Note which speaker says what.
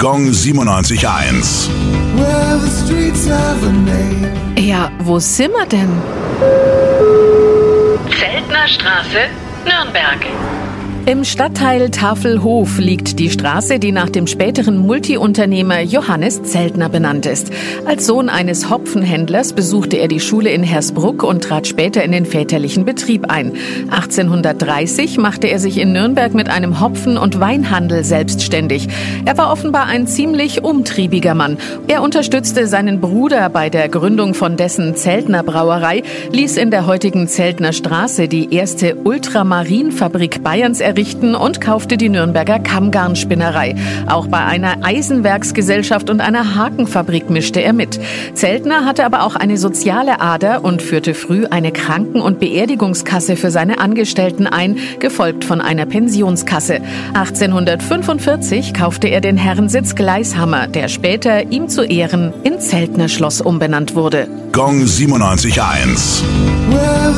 Speaker 1: Gong 97.1.
Speaker 2: Well, the streets have a name.
Speaker 3: Ja, wo sind wir denn?
Speaker 4: Zeltner Straße, Nürnberg.
Speaker 3: Im Stadtteil Tafelhof liegt die Straße, die nach dem späteren Multiunternehmer Johannes Zeltner benannt ist. Als Sohn eines Hopfenhändlers besuchte er die Schule in Hersbruck und trat später in den väterlichen Betrieb ein. 1830 machte er sich in Nürnberg mit einem Hopfen- und Weinhandel selbstständig. Er war offenbar ein ziemlich umtriebiger Mann. Er unterstützte seinen Bruder bei der Gründung von dessen Zeltner Brauerei, ließ in der heutigen Zeltner Straße die erste Ultramarinfabrik Bayerns errichten und kaufte die Nürnberger Kammgarnspinnerei. Auch bei einer Eisenwerksgesellschaft und einer Hakenfabrik mischte er mit. Zeltner hatte aber auch eine soziale Ader und führte früh eine Kranken- und Beerdigungskasse für seine Angestellten ein, gefolgt von einer Pensionskasse. 1845 kaufte er den Herrensitz Gleishammer, der später ihm zu Ehren in Zeltner Schloss umbenannt wurde.
Speaker 1: Gong 97.1.
Speaker 2: Well,